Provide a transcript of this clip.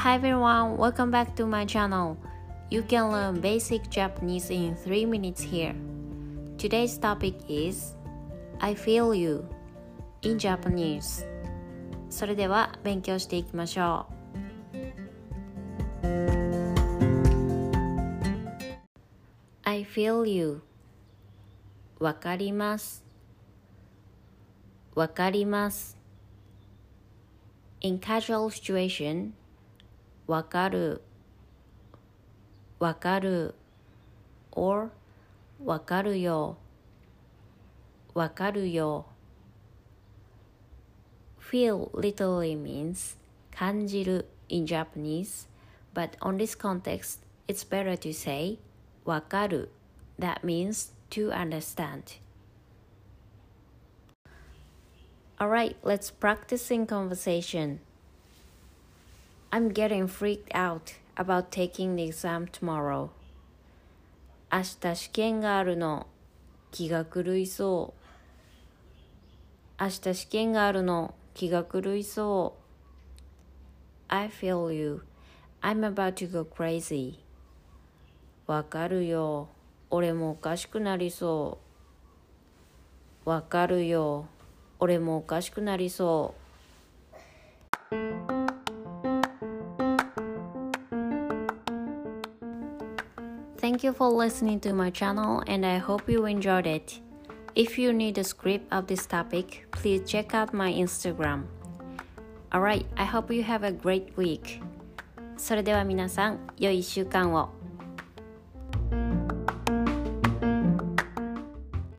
Hi everyone, welcome back to my channel. You can learn basic Japanese in 3 minutes here. Today's topic is I feel you in Japanese. それでは勉強していきましょう。I feel you わかりますわかります In casual situation わかるわかる or わかるよわかるよ Feel literally means 感じる in Japanese but on this context it's better to say わかる that means to understand Alright, let's practice in conversation. I'm getting freaked out about taking the exam tomorrow. 明日試験があるの。気が狂いそう。明日試験があるの。気が狂いそう。I feel you. I'm about to go crazy. わかるよ。俺もおかしくなりそう。わかるよ。俺もおかしくなりそう。Thank you for listening to my channel and I hope you enjoyed it. If you need a script of this topic, please check out my Instagram. Alright, I hope you have a great week. それでは皆さん、良い1週間を。